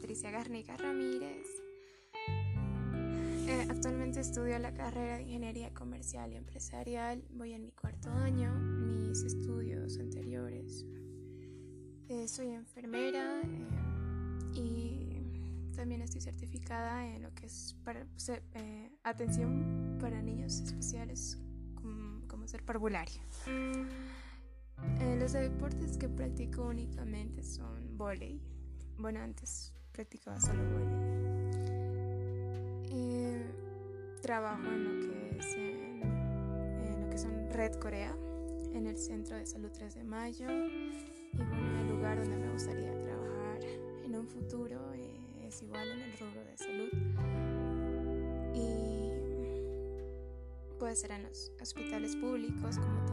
Patricia Garnica Ramírez. Eh, actualmente estudio la carrera de Ingeniería Comercial y Empresarial. Voy en mi cuarto año. Mis estudios anteriores. Eh, soy enfermera eh, y también estoy certificada en lo que es para, atención para niños especiales como, como ser parvulario. Los deportes que practico únicamente son volei. Bueno, antes practicaba solo volei trabajo en lo que es en, lo que son Red Corea, en el Centro de Salud 3 de Mayo. Y bueno, el lugar donde me gustaría trabajar en un futuro eh, es igual en el rubro de salud. Y puede ser en los hospitales públicos como